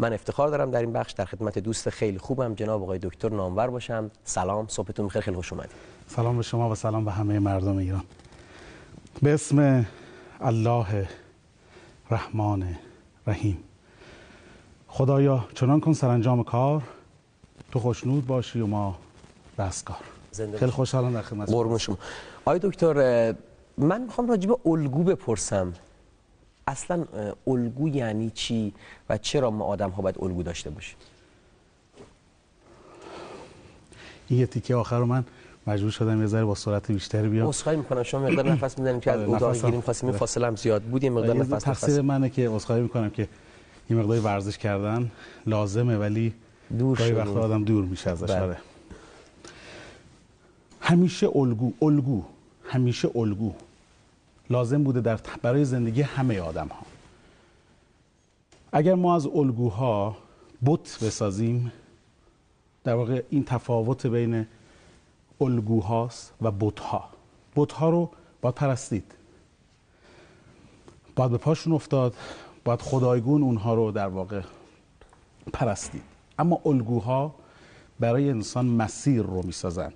من افتخار دارم در این بخش در خدمت دوست خیلی خوبم جناب آقای دکتر نامور باشم. سلام صبحتون بخیر خیلی خوش اومدید. سلام به شما و سلام به همه مردم ایران. به اسم الله رحمان رحیم. خدایا چنان کن سرانجام کار تو خوشنود باشی و ما دستکار خیلی خوشحالم در خدمت شما. آقای دکتر من می‌خوام راجع به الگو بپرسم. اصلا الگو یعنی چی و چرا ما آدم ها باید الگو داشته باشیم این یه تیکه آخر رو من مجبور شدم یه ذره با سرعت بیشتری بیام اسخای می‌کنم شما مقدار نفس می‌زنیم که از آره، اتاق گیریم خواستیم آره. فاصله هم زیاد بود یه مقدار نفس تقصیر منه که عذرخواهی می‌کنم که این مقدار ورزش کردن لازمه ولی دور گاهی شدیم. وقتا آدم دور میشه ازش بله. آره. همیشه الگو الگو همیشه الگو لازم بوده در برای زندگی همه آدم ها اگر ما از الگوها بت بسازیم در واقع این تفاوت بین الگوهاست و بتها. بتها رو باید پرستید. باید به پاشون افتاد باید خدایگون اونها رو در واقع پرستید. اما الگوها برای انسان مسیر رو می‌سازن.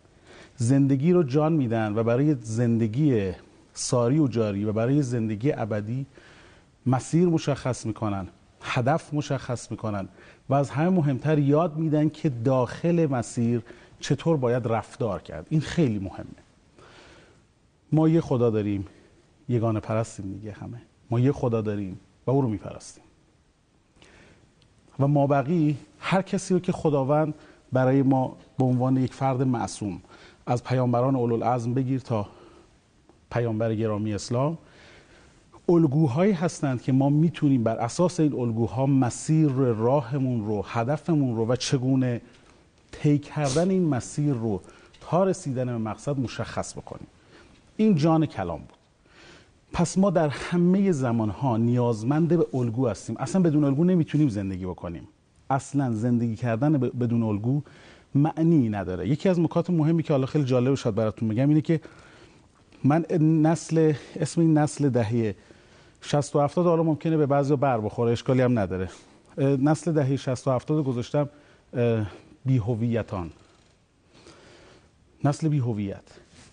زندگی رو جان میدن و برای زندگی ساری و جاری و برای زندگی ابدی مسیر مشخص می‌کنن هدف مشخص می‌کنن و از همه مهمتر یاد میدن که داخل مسیر چطور باید رفتار کرد. این خیلی مهمه. ما یه خدا داریم یگانه پرستیم دیگه همه. ما یه خدا داریم و او رو میپرستیم. و ما بقی هر کسی رو که خداوند برای ما به عنوان یک فرد معصوم از پیامبران اولوالعزم بگیر تا پیامبر گرامی اسلام الگوهایی هستند که ما می‌تونیم بر اساس این الگوها مسیر راهمون رو هدفمون رو و چگونه طی کردن این مسیر رو تا رسیدن به مقصد مشخص بکنیم. این جان کلام بود. پس ما در همه زمانها نیازمند به الگو هستیم. اصلا بدون الگو نمی‌تونیم زندگی بکنیم. اصلا زندگی کردن بدون الگو معنی نداره. یکی از نکات مهمی که حالا خیلی جالب شد براتون بگم اینه که من نسل اسم این نسل دهه 60 و 70 حالا ممکنه به بعضی بر بخوره اشکالی هم نداره. نسل دهه 60 و 70 رو گذاشتم اه، بی‌هویتان. نسل بی هویت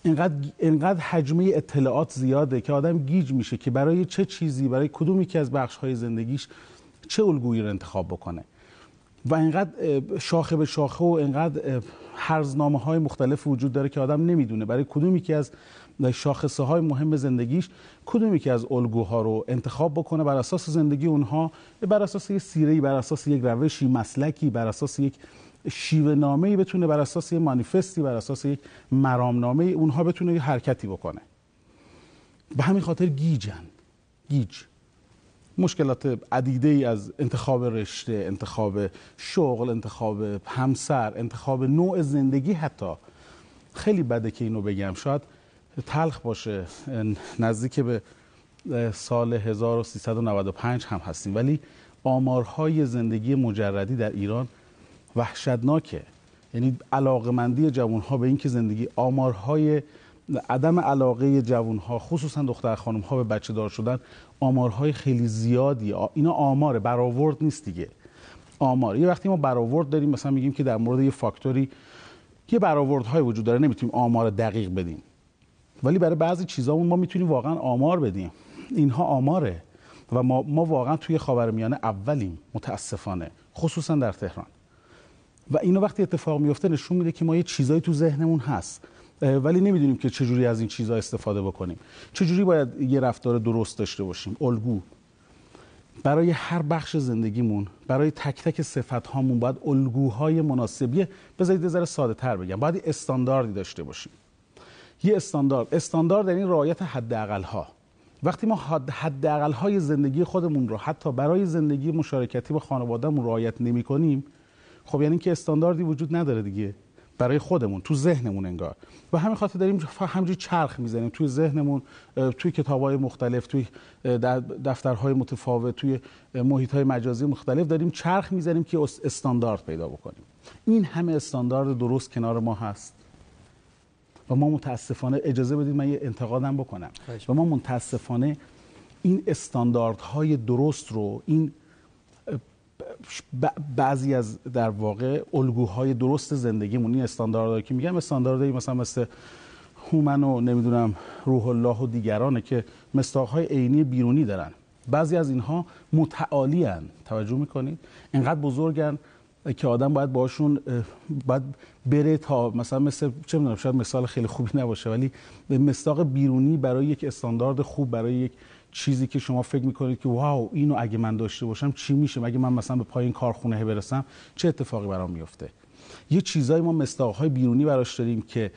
اینقدر اینقدر حجمه اطلاعات زیاده که آدم گیج میشه که برای چه چیزی برای کدوم یکی از بخش های زندگیش چه الگویی رو انتخاب بکنه. و اینقدر شاخه به شاخه و اینقدر هرزنامه های مختلف وجود داره که آدم نمی‌دونه. برای کدوم یکی از شاخصه های مهم زندگیش کدوم یکی از الگوها رو انتخاب بکنه بر اساس زندگی اونها بر اساس یک سیره‌ای بر اساس یک روشی مسلکی بر اساس یک شیوه نامه‌ای بتونه بر اساس یک مانیفستی بر اساس یک مرامنامه اونها بتونه یه حرکتی بکنه. به همین خاطر گیجن. گیج. مشکلات عدیده ای از انتخاب رشته انتخاب شغل انتخاب همسر انتخاب نوع زندگی حتی. خیلی بده که اینو بگم. شاید تلخ باشه. نزدیک به سال 1395 هم هستیم. ولی آمارهای زندگی مجردی در ایران وحشتناکه. یعنی علاقمندی جوانها به اینکه زندگی آمارهای عدم علاقه جوانها خصوصا دختر خانم ها به بچه دار شدن آمارهای خیلی زیادی. اینا آماره برآورد نیست دیگه. آمار. یه وقتی ما برآورد داریم مثلا میگیم که در مورد یه فاکتوری یه برآوردهای وجود داره نمی‌تونیم آمار دقیق بدیم. ولی برای بعضی چیزامون ما می‌تونیم واقعا آمار بدیم. اینها آماره و ما, ما واقعا توی خاورمیانه اولیم متاسفانه خصوصا در تهران. و اینو وقتی اتفاق میفته نشون میده که ما یه چیزایی تو ذهنمون هست. ولی نمی‌دونیم که چجوری از این چیزها استفاده بکنیم. چجوری باید یه رفتار درست داشته باشیم؟ الگو. برای هر بخش زندگیمون برای تک تک صفت هامون باید الگوهای مناسبی بذارید ذره ساده تر بگم باید استانداردی داشته باشیم. یه استاندارد. استاندارد یعنی رعایت حداقل ها وقتی ما حداقل های زندگی خودمون رو حتی برای زندگی مشارکتی با خانوادهمون رعایت نمی کنیم خب یعنی که استانداردی وجود نداره دیگه. برای خودمون تو ذهنمون انگار. و همین خاطر داریم همجوری چرخ می‌زنیم. توی ذهنمون توی کتاب‌های مختلف توی دفترهای متفاوت توی محیط‌های مجازی مختلف داریم چرخ می‌زنیم که استاندارد پیدا بکنیم. این همه استاندارد درست کنار ما هست. و ما متاسفانه اجازه بدید من یه انتقادم بکنم. و ما متاسفانه این استانداردهای درست رو این بعضی از در واقع الگوهای درست زندگیمون این استانداردهایی که میگم استانداردهایی مثلا مثل هومن و نمی‌دونم روح الله و دیگرانه که مستاقهای عینی بیرونی دارن بعضی از اینها متعالی هن. توجه می‌کنید اینقدر بزرگن که آدم باید باشون باید بره تا مثلا مثل چه می‌دونم شاید مثال خیلی خوبی نباشه ولی مستاق بیرونی برای یک استاندارد خوب برای یک چیزی که شما فکر می‌کنید که واو اینو اگه من داشته باشم چی میشه؟ اگه من مثلا به پایین کارخونه برسم چه اتفاقی برام میفته یه چیزایی ما مستاقهای بیرونی براش داریم که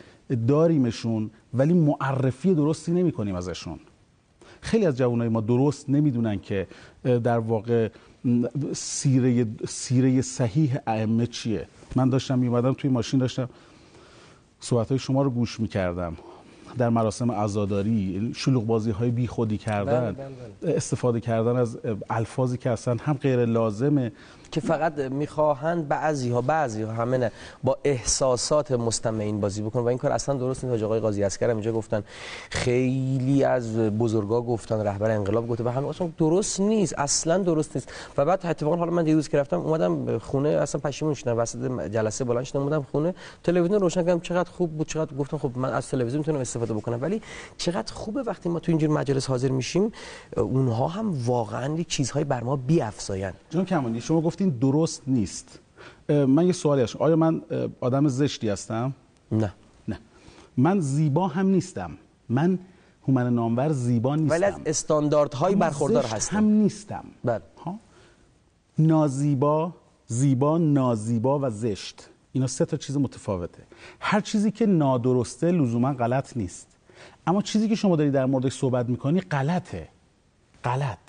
داریمشون ولی معرفی درستی نمی‌کنیم ازشون. خیلی از جوانای ما درست نمی‌دونن که در واقع سیره سیره صحیح ائمه چیه من داشتم میومدم توی ماشین داشتم صحبت های شما رو گوش می‌کردم در مراسم عزاداری شلوغ بازی های بی خودی کردن بله، بله، بله. استفاده کردن از الفاظی که اصلا هم غیر لازمه که فقط می‌خواهند بعضی ها بعضی ها همه نه با احساسات مستمعین بازی بکن و این کار اصلا درست نیست. آقای قاضی اسکر اینجا گفتن خیلی از بزرگا گفتن رهبر انقلاب گفته و همه اصلا درست نیست اصلا درست نیست. و بعد اتفاقا حالا من دیروز که رفتم اومدم خونه اصلا پشیمون شدم وسط جلسه بلند شدم اومدم خونه تلویزیون روشن کردم. چقدر خوب بود چقدر گفتم خب من از تلویزیون می‌تونم استفاده بکنم. ولی چقدر خوبه وقتی ما تو اینجور مجلس حاضر میشیم اونها هم واقعا چیزهای بر ما بیافزاین جون کمالی شما گفتین درست نیست. من یه سوالی هست آیا من آدم زشتی هستم؟ نه. نه. من زیبا هم نیستم. من هومن نامور زیبا نیستم. ولی از استانداردهای برخوردار هستم. هم نیستم. بله. نازیبا زیبا نازیبا و زشت. اینا سه تا چیز متفاوته. هر چیزی که نادرسته لزوما غلط نیست. اما چیزی که شما داری در موردش صحبت می‌کنی غلطه. غلط.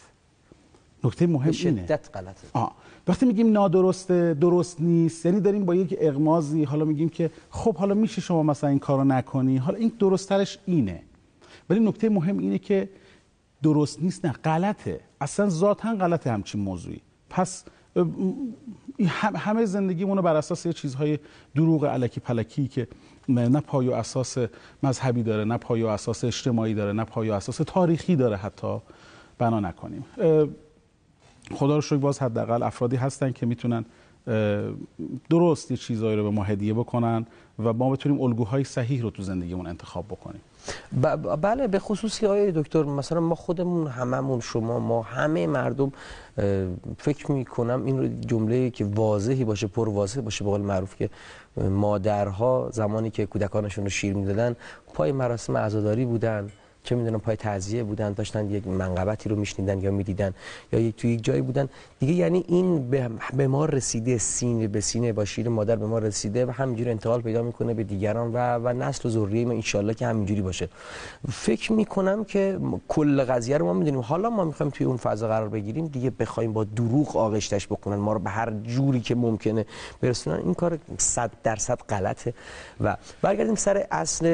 نکته مهم اینه. شدت غلطه. آه. وقتی میگیم نادرسته درست نیست یعنی داریم با یک اغمازی حالا میگیم که خب حالا میشه شما مثلا این کارو نکنی. حالا این درستترش اینه. ولی نکته مهم اینه که درست نیست نه غلطه. اصلا ذاتا غلطه همچین موضوعی. پس همه زندگیمونو بر اساس یه چیزهای دروغ علکی پلکی که نه پای و اساس مذهبی داره نه پای و اساس اجتماعی داره نه پای و اساس تاریخی داره حتی بنا نکنیم. خدا رو شکر باز حداقل افرادی هستن که می‌تونن درست یه چیزایی رو به ما هدیه بکنن و ما بتونیم الگوهای صحیح رو تو زندگیمون انتخاب بکنیم. بله به خصوصی آقای دکتر مثلا ما خودمون هممون شما ما همه مردم فکر می‌کنم این رو جمله که واضحی باشه پر واضح باشه به قول معروف که مادرها زمانی که کودکانشون رو شیر می‌دادن پای مراسم عزاداری بودن. چه می‌دونم پای تعزیه بودن داشتن یک منقبتی رو میشنیدن یا می‌دیدن یا یک توی یک جایی بودن. دیگه یعنی این به ما رسیده سینه به سینه با شیر مادر به ما رسیده و همینجوری انتقال پیدا می‌کنه به دیگران و و نسل و ذریه ما ان که همینجوری باشه. فکر می‌کنم که کل قضیه رو ما می‌دونیم. حالا ما می‌خوایم توی اون فضا قرار بگیریم. دیگه بخوایم با دروغ آغشتش بکنن ما رو به هر جوری که ممکنه برسونن. این کار 100 درصد غلطه. و برگردیم سر اصل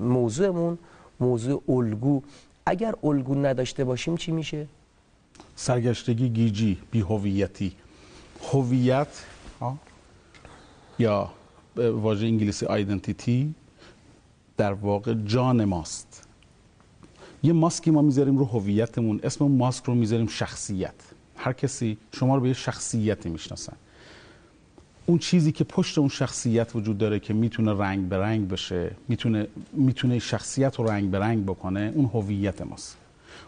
موضوعمون. موضوع الگو. اگر الگو نداشته باشیم چی میشه؟ سرگشتگی گیجی بی هویتی هویت یا واژه انگلیسی آیدنتیتی در واقع جان ماست. یه ماسکی ما می‌ذاریم رو هویتمون اسم ماسک رو می‌ذاریم شخصیت. هر کسی شما رو به یه شخصیتی می‌شناسن. اون چیزی که پشت اون شخصیت وجود داره که می‌تونه رنگ به رنگ بشه می‌تونه می‌تونه شخصیت رو رنگ به رنگ بکنه اون هویت ماست.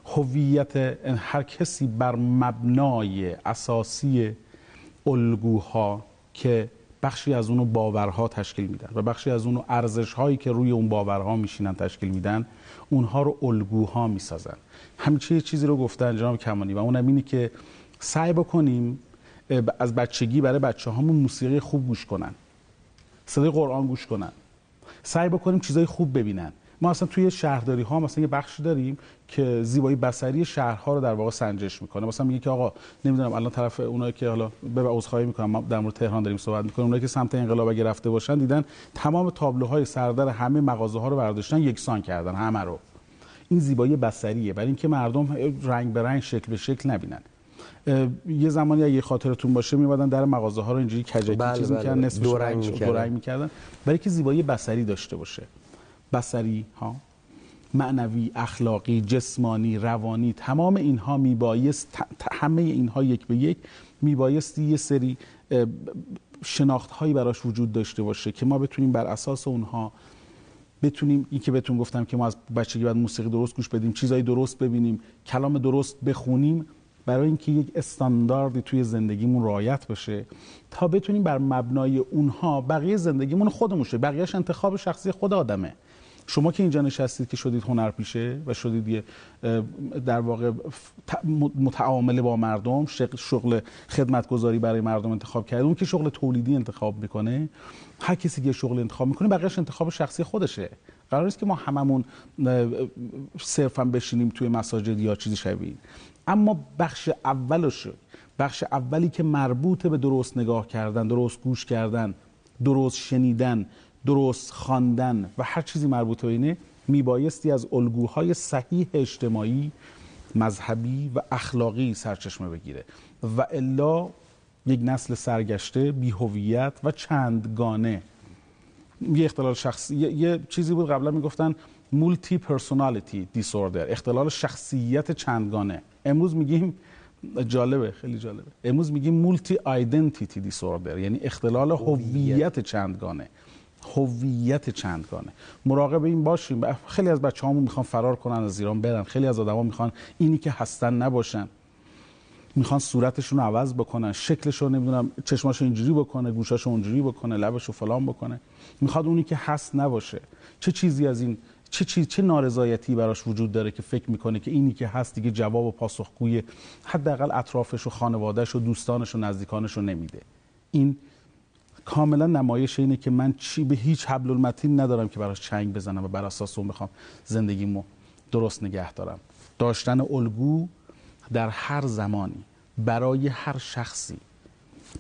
هویت هر کسی بر مبنای اساسی الگوها که بخشی از اونو باورها تشکیل میدن و بخشی از اونو ارزش هایی که روی اون باورها میشینن تشکیل میدن اونها رو الگوها می‌سازن. همیشه چیزی رو گفتن جناب کمانی و اونم اینه که سعی بکنیم از بچگی برای بچه هامون موسیقی خوب گوش کنن. صدای قرآن گوش کنن. سعی بکنیم چیزای خوب ببینن. ما اصلا توی شهرداری ها مثلا یه بخشی داریم که زیبایی بصری شهرها رو در واقع سنجش می‌کنه. مثلا میگه که آقا نمی‌دونم الان طرف اونایی که حالا به عذرخواهی می‌کنم ما در مورد تهران داریم صحبت می‌کنیم اونایی که سمت انقلاب اگه رفته باشن دیدن تمام تابلوهای سردر همه مغازه ها رو برداشتن یکسان کردن همه رو. این زیبایی بصریه. برای اینکه مردم رنگ به رنگ شکل به شکل نبینن. یه زمانی اگه خاطرتون باشه میومدن در مغازه ها رو اینجوری کجکی بله چیز بله. نصف دو رنگ می‌کردن. می‌کردن. برای که زیبایی بصری داشته باشه. بصری ها معنوی اخلاقی جسمانی روانی تمام اینها میبایست همه اینها یک به یک میبایستی یه سری شناخت هایی براش وجود داشته باشه که ما بتونیم بر اساس اونها بتونیم این که بهتون گفتم که ما از بچگی بعد موسیقی درست گوش بدیم چیزای درست ببینیم کلام درست بخونیم برای اینکه یک استانداردی توی زندگیمون رعایت بشه تا بتونیم بر مبنای اونها بقیه زندگیمون خودمون شه. بقیهش انتخاب شخصی خود آدمه. شما که اینجا نشستید که شدید هنرپیشه و شدید در واقع متعامله با مردم شغل خدمتگذاری برای مردم انتخاب کرده اون که شغل تولیدی انتخاب می‌کنه هر کسی که شغل انتخاب می‌کنه بقیهش انتخاب شخصی خودشه. قرار است که ما هممون صرفا بشینیم توی مساجد یا چیزی شبیه. اما بخش اولش بخش اولی که مربوط به درست نگاه کردن درست گوش کردن درست شنیدن درست خواندن و هر چیزی مربوط به اینه میبایستی از الگوهای صحیح اجتماعی مذهبی و اخلاقی سرچشمه بگیره. و الا یک نسل سرگشته بیهویت و چندگانه. یه اختلال شخصی یه, چیزی بود قبلا می‌گفتن multi personality disorder اختلال شخصیت چندگانه. امروز میگیم جالبه خیلی جالبه. امروز میگیم multi identity disorder یعنی اختلال هویت چندگانه. هویت چندگانه. مراقب این باشیم. خیلی از بچه‌هامون می‌خوان فرار کنن از ایران برن. خیلی از آدما می‌خوان اینی که هستن نباشن. می‌خوان صورتشون رو عوض بکنن. شکلشو نمی‌دونم چشماشو اینجوری بکنه گوشاشو اونجوری بکنه لبشو فلان بکنه. می‌خواد اونی که هست نباشه. چه چیزی از این چه چیز چه نارضایتی براش وجود داره که فکر می‌کنه که اینی که هست دیگه جواب و پاسخگوی حداقل اطرافش و خانوادهش و دوستانش و نزدیکانش رو نمیده. این کاملا نمایش اینه که من چی به هیچ حبل المتین ندارم که براش چنگ بزنم و بر اساس اون بخوام زندگیمو درست نگه دارم. داشتن الگو در هر زمانی برای هر شخصی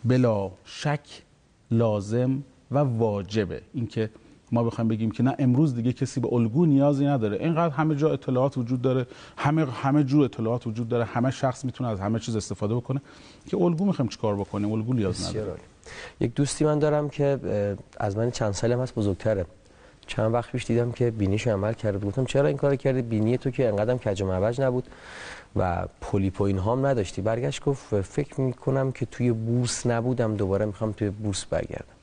بلا شک لازم و واجبه. اینکه ما بخوایم بگیم که نه امروز دیگه کسی به الگو نیازی نداره. اینقدر همه جا اطلاعات وجود داره همه همه جور اطلاعات وجود داره همه شخص می‌تونه از همه چیز استفاده بکنه که الگو می‌خوایم چیکار بکنیم؟ الگو نیاز نداره. یک دوستی من دارم که از من چند سالی هم هست بزرگتره. چند وقت پیش دیدم که بینیش عمل کرده گفتم چرا این کار کردی؟ بینی تو که انقدرم کج و معوج نبود و پولیپ و اینها هم نداشتی. برگشت گفت فکر می‌کنم که توی بورس نبودم دوباره می‌خوام توی بورس برگردم.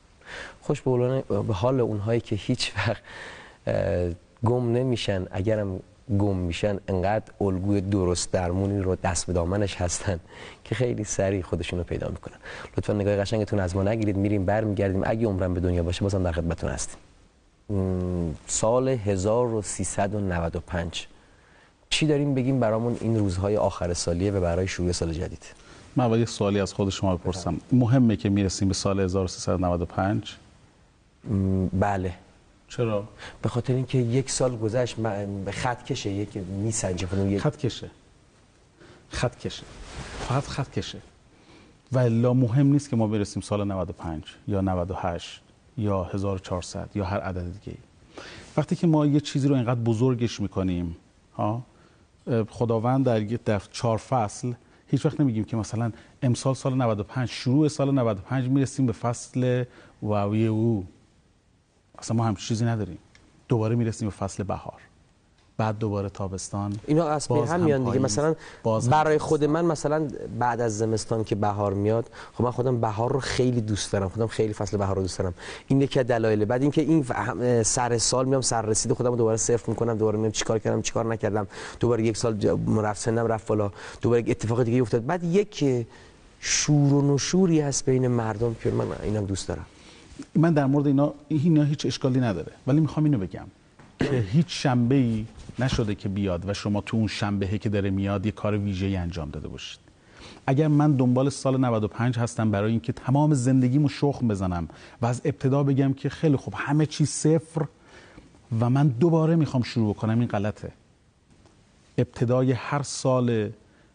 خوش به, حال اونهایی که هیچ وقت گم نمیشن. اگرم گم میشن انقدر الگوی درست درمونی رو دست به دامنش هستن که خیلی سریع خودشون رو پیدا می‌کنن. لطفا نگاه قشنگتون از ما نگیرید میریم برمیگردیم. اگه عمرم به دنیا باشه بازم در خدمتتون هستیم. سال 1395 چی داریم بگیم برامون این روزهای آخر سالیه و برای شروع سال جدید؟ من باید یک سوالی از خود شما بپرسم. مهمه که می‌رسیم به سال 1395 بله. چرا؟ به خاطر اینکه یک سال گذشت به خط کشه یک میسنجه یک خط کشه. خط کشه. فقط خط کشه. و لا مهم نیست که ما برسیم سال 95 یا 98 یا 1400 یا هر عدد دیگه وقتی که ما یه چیزی رو اینقدر بزرگش می‌کنیم ها خداوند در دفع چهار فصل هیچ وقت نمیگیم که مثلا امسال سال 95 شروع سال 95 می‌رسیم به فصل واوی او. اصلا ما هم چیزی نداریم. دوباره می‌رسیم به فصل بهار. بعد دوباره تابستان. اینا از هم میان دیگه. مثلا برای خود من مثلا بعد از زمستان که بهار میاد خب من خودم بهار رو خیلی دوست دارم. خودم خیلی فصل بهار رو دوست دارم. این یکی از دلایل بعد اینکه این سر سال میام سر رسید خودم رو دوباره صفر می‌کنم دوباره میام چیکار کردم چیکار نکردم. دوباره یک سال رفت سنم رفت بالا. دوباره اتفاق دیگه افتاد. بعد یک شور و نشوری هست بین مردم که من اینم دوست دارم. من در مورد اینا اینا هیچ اشکالی نداره. ولی می‌خوام اینو بگم. که هیچ شنبه ای نشده که بیاد و شما تو اون شنبهه که داره میاد یه کار ویژه‌ای انجام داده باشید. اگر من دنبال سال 95 هستم برای اینکه تمام زندگیمو شخم بزنم و از ابتدا بگم که خیلی خوب همه چی صفر و من دوباره می‌خوام شروع بکنم این غلطه. ابتدای هر سال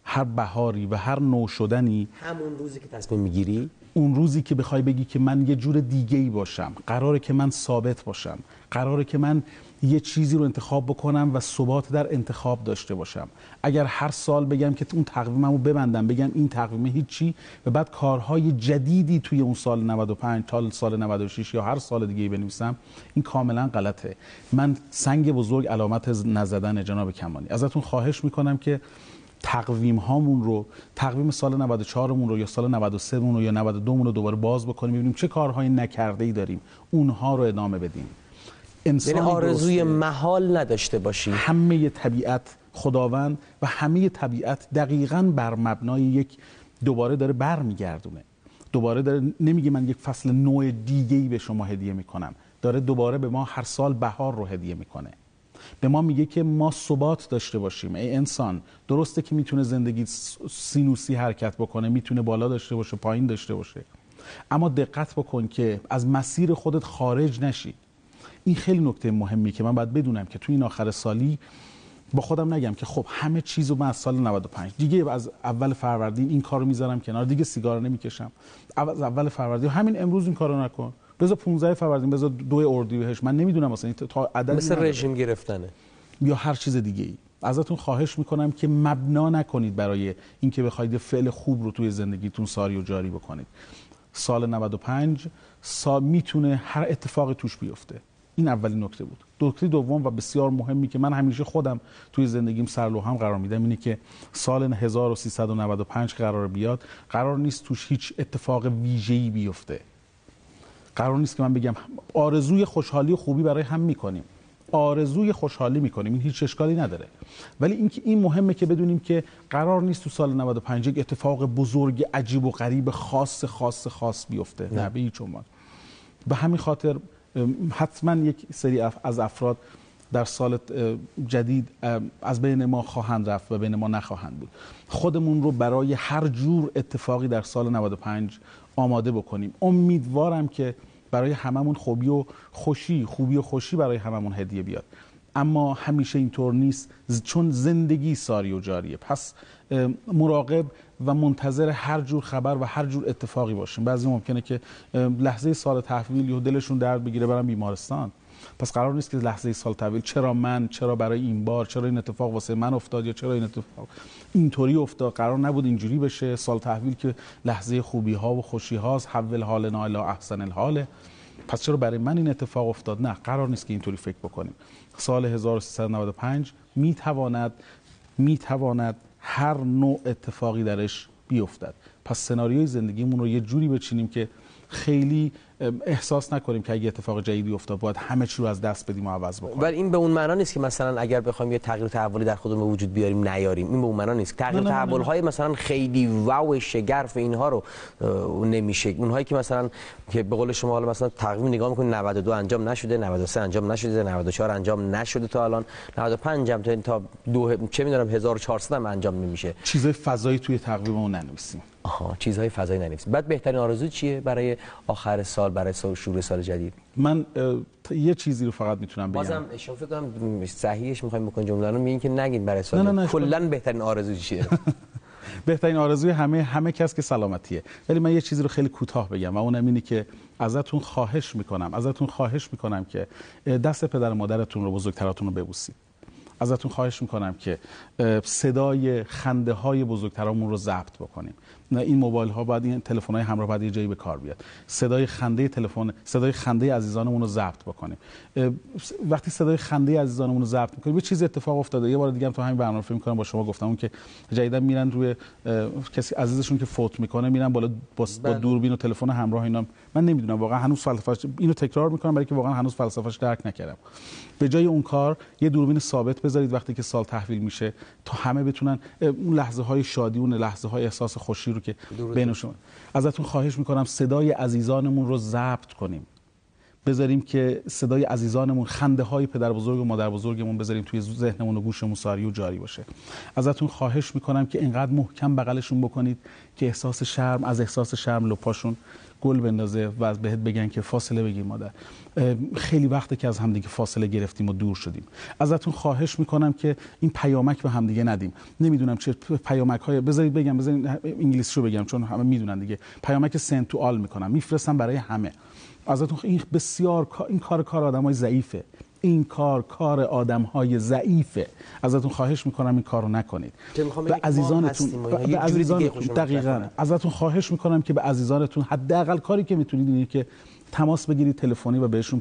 هر بهاری و هر نو شدنی همون روزی که تصمیم می‌گیری؟ اون روزی که بخوای بگی که من یه جور دیگه ای باشم قراره که من ثابت باشم قراره که من یه چیزی رو انتخاب بکنم و ثبات در انتخاب داشته باشم. اگر هر سال بگم که اون تقویمم رو ببندم بگم این تقویم هیچی و بعد کارهای جدیدی توی اون سال 95 تا سال 96 یا هر سال دیگه بنویسم این کاملا غلطه. من سنگ بزرگ علامت نزدن جناب کمانی. ازتون خواهش می‌کنم که تقویم هامون رو تقویم سال 94 مون رو یا سال 93 مون رو یا 92 مون رو دوباره باز بکنیم ببینیم چه کارهایی نکرده ای داریم. اونها رو ادامه بدیم. یعنی آرزوی محال نداشته باشی. همه طبیعت خداوند و همه طبیعت دقیقا بر مبنای یک دوباره داره برمیگردونه. دوباره داره نمیگه من یک فصل نوع دیگه ای به شما هدیه می‌کنم. داره دوباره به ما هر سال بهار رو هدیه می‌کنه. به ما میگه که ما ثبات داشته باشیم. ای انسان درسته که می‌تونه زندگی سینوسی حرکت بکنه می‌تونه بالا داشته باشه پایین داشته باشه. اما دقت بکن که از مسیر خودت خارج نشی. این خیلی نکته مهمی که من باید بدونم که توی این آخر سالی با خودم نگم که خب همه چیزو من از سال 95 دیگه از اول فروردین این کارو می‌ذارم کنار دیگه سیگار نمی‌کشم. از اول فروردین همین امروز این کارو نکن. بذار 15 فروردین بذار دو اردیبهشت من نمی‌دونم مثلا تا عدد مثل رژیم گرفتنه. یا هر چیز دیگه ای ازتون خواهش می‌کنم که مبنا نکنید برای اینکه بخواید فعل خوب رو توی زندگیتون ساری و جاری بکنید. سال 95 سال می‌تونه هر اتفاقی توش بیفته. این اولین نکته بود. نکته دوم و بسیار مهمی که من همیشه خودم توی زندگیم سرلوهم قرار میدم اینه که سال 1395 قرار بیاد. قرار نیست توش هیچ اتفاق ویژه‌ای بیفته. قرار نیست که من بگم آرزوی خوشحالی و خوبی برای هم می‌کنیم. آرزوی خوشحالی می‌کنیم. این هیچ اشکالی نداره. ولی اینکه این مهمه که بدونیم که قرار نیست تو سال 95 یک اتفاق بزرگ عجیب و غریب خاص خاص خاص بیفته. نه, به هیچ به همین خاطر حتما یک سری از افراد در سال جدید از بین ما خواهند رفت و بین ما نخواهند بود. خودمون رو برای هر جور اتفاقی در سال 95 آماده بکنیم. امیدوارم که برای هممون خوبی و خوشی خوبی و خوشی برای هممون هدیه بیاد. اما همیشه اینطور نیست چون زندگی ساری و جاریه. پس مراقب و منتظر هر جور خبر و هر جور اتفاقی باشیم. بعضی ممکنه که لحظه سال تحویل یا دلشون درد بگیره برن بیمارستان. پس قرار نیست که لحظه سال تحویل چرا من چرا برای این بار چرا این اتفاق واسه من افتاد یا چرا این اتفاق اینطوری افتاد. قرار نبود اینجوری بشه. سال تحویل که لحظه خوبی ها و خوشی هاست حول حال الی احسن الحال پس چرا برای من این اتفاق افتاد؟ نه قرار نیست که اینطوری فکر بکنیم. سال 1395 می‌تواند می‌تواند هر نوع اتفاقی درش بیفتد. پس سناریوی زندگیمون رو یه جوری بچینیم که خیلی احساس نکنیم که اگه اتفاق جدیدی افتاد باید همه چی رو از دست بدیم و عوض بکنیم. ولی این به اون معنا نیست که مثلا اگر بخوایم یه تغییر تحولی در خودمون به وجود بیاریم نیاریم. این به اون معنا نیست. تغییر تحول های مثلا خیلی واو شگرف اینها رو نمیشه. اونهایی که مثلا که به قول شما حالا مثلا تقویم نگاه می‌کنید 92 انجام نشده 93 انجام نشده 94 انجام نشده تا الان 95 هم تا دو چه می‌دونم 1400 هم انجام نمیشه. چیزای فضایی توی تقویممون ننویسیم. آها چیزهای فضایی ننویسیم. بعد بهترین آرزو چیه برای آخر سال برای شروع سال جدید؟ من یه چیزی رو فقط می‌تونم بگم. بازم شما فکر کنم صحیحش می‌خوایم بکنیم جمله رو. میگین که نگین برای سال کلا بهترین آرزو چیه؟ بهترین آرزوی همه همه کس که سلامتیه. ولی من یه چیزی رو خیلی کوتاه بگم و اونم اینه که ازتون خواهش می‌کنم ازتون خواهش می‌کنم که دست پدر مادرتون رو بزرگتراتون رو ببوسید. ازتون خواهش می‌کنم که صدای خنده های بزرگترامون رو ضبط بکنیم. این موبایل ها بعد این تلفن های همراه بعد یه جایی به کار بیاد. صدای خنده تلفن صدای خنده عزیزانمون رو ضبط بکنیم. وقتی صدای خنده عزیزانمون رو ضبط می‌کنیم یه چیز اتفاق افتاده. یه بار دیگه هم تو همین برنامه فکر می‌کنم با شما گفتم اون که جدیدا میرن روی کسی عزیزشون که فوت می‌کنه میرن بالا با, با بله. دوربین و تلفن همراه اینا من نمی‌دونم واقعا هنوز فلسفه‌اش اینو تکرار می‌کنم برای که واقعا هنوز فلسفه‌اش درک نکردم. به جای اون کار یه دوربین ثابت بذارید وقتی که سال تحویل میشه تا همه بتونن اون لحظه های شادی اون لحظه های احساس خوشی رو که بین شما ازتون خواهش می‌کنم صدای عزیزانمون رو ضبط کنیم. بذاریم که صدای عزیزانمون خنده های پدر بزرگ و مادر بزرگمون بذاریم توی ذهنمون و گوشمون ساری و جاری باشه. ازتون خواهش می‌کنم که اینقدر محکم بغلشون بکنید که احساس شرم از احساس شرم لپاشون گل بندازه و بهت بگن که فاصله بگیر مادر. خیلی وقته که از همدیگه فاصله گرفتیم و دور شدیم. ازتون خواهش می‌کنم که این پیامک به همدیگه ندیم. نمی‌دونم چه پیامک های بذارید بگم بذارید انگلیسی رو بگم چون همه می‌دونن دیگه. پیامک سنت تو آل می‌کنم. میفرستم برای همه. ازتون این بسیار این کار کار آدمای ضعیفه. این کار کار آدم های ضعیفه. ازتون خواهش می‌کنم این کارو نکنید. به عزیزانتون به عزیزانتون دقیقاً. ازتون خواهش می‌کنم که به عزیزانتون حداقل کاری که می‌تونید اینه که تماس بگیرید تلفنی و بهشون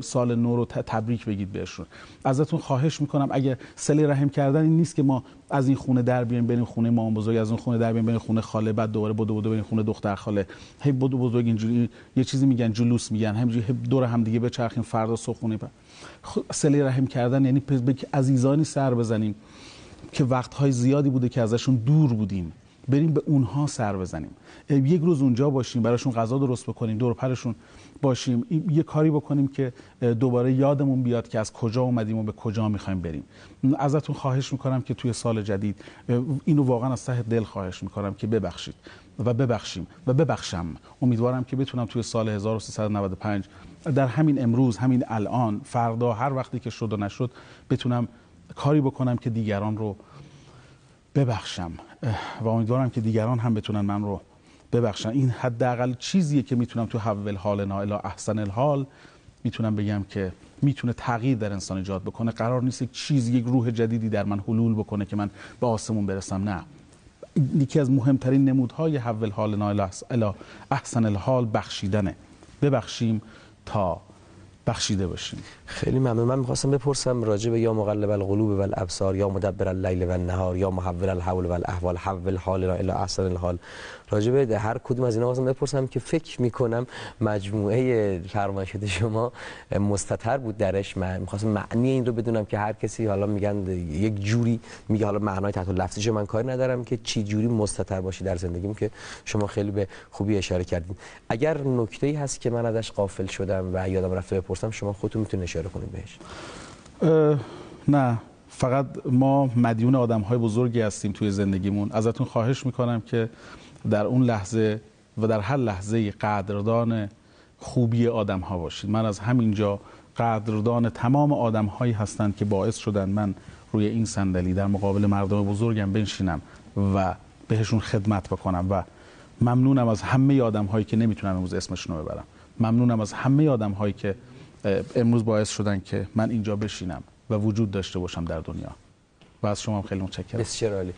سال نو رو تبریک بگید بهشون. ازتون خواهش می‌کنم اگه سلی رحم کردن این نیست که ما از این خونه در بیایم بریم خونه مامان بزرگ از اون خونه در بیایم بریم خونه خاله بعد دوباره بدو بدو بریم خونه دختر خاله. هی بدو بزرگ اینجوری یه چیزی میگن جلوس میگن همینجوری دور هم دیگه بچرخیم فردا صبح خونه سلی رحم کردن یعنی به عزیزانی سر بزنیم که وقتهای زیادی بوده که ازشون دور بودیم. بریم به اونها سر بزنیم. یک روز اونجا باشیم براشون غذا درست بکنیم دور پرشون باشیم یه کاری بکنیم که دوباره یادمون بیاد که از کجا اومدیم و به کجا می‌خوایم بریم. ازتون خواهش می‌کنم که توی سال جدید اینو واقعا از ته دل خواهش می‌کنم که ببخشید. و ببخشیم و ببخشم. امیدوارم که بتونم توی سال 1395 در همین امروز همین الان فردا هر وقتی که شد و نشد بتونم کاری بکنم که دیگران رو ببخشم. و امیدوارم که دیگران هم بتونن من رو ببخشن. این حداقل چیزیه که می‌تونم تو حول حال الی احسن الحال می‌تونم بگم که می‌تونه تغییر در انسان ایجاد بکنه. قرار نیست یک چیز یک روح جدیدی در من حلول بکنه که من به آسمون برسم. نه. یکی از مهمترین نمودهای حول حال الی احسن الحال بخشیدنه. ببخشیم تا بخشیده باشیم. خیلی ممنون. من می‌خواستم بپرسم راجع به یا مقلب القلوب و الابصار یا مدبر اللیل و النهار یا محول الحول و الاحوال حول حالنا الی احسن الحال. راجع به هر کدوم از اینا واسم بپرسم که فکر می‌کنم مجموعه فرمایشات شما مستتر بود درش. من می‌خواستم معنی این رو بدونم که هر کسی حالا میگن یک جوری میگه حالا معنای تحت لفظی من کاری ندارم که چی جوری مستتر باشی در زندگیم که شما خیلی به خوبی اشاره کردین. اگر نکته‌ای هست که من ازش غافل شدم و یادم رفته بپرسم شما خودتون می‌تونید اشاره کنید بهش. نه. فقط ما مدیون آدم های بزرگی هستیم توی زندگیمون. ازتون خواهش می‌کنم که در اون لحظه و در هر لحظه قدردان خوبی آدم ها باشید. من از همینجا قدردان تمام آدم هایی هستند که باعث شدن من روی این صندلی در مقابل مردم بزرگم بنشینم و بهشون خدمت بکنم و ممنونم از همه آدم هایی که نمی‌تونم امروز اسمشون رو ببرم. ممنونم از همه آدم هایی که امروز باعث شدن که من اینجا بشینم و وجود داشته باشم در دنیا. و از شما خیلی متشکرم. بسیار عالی.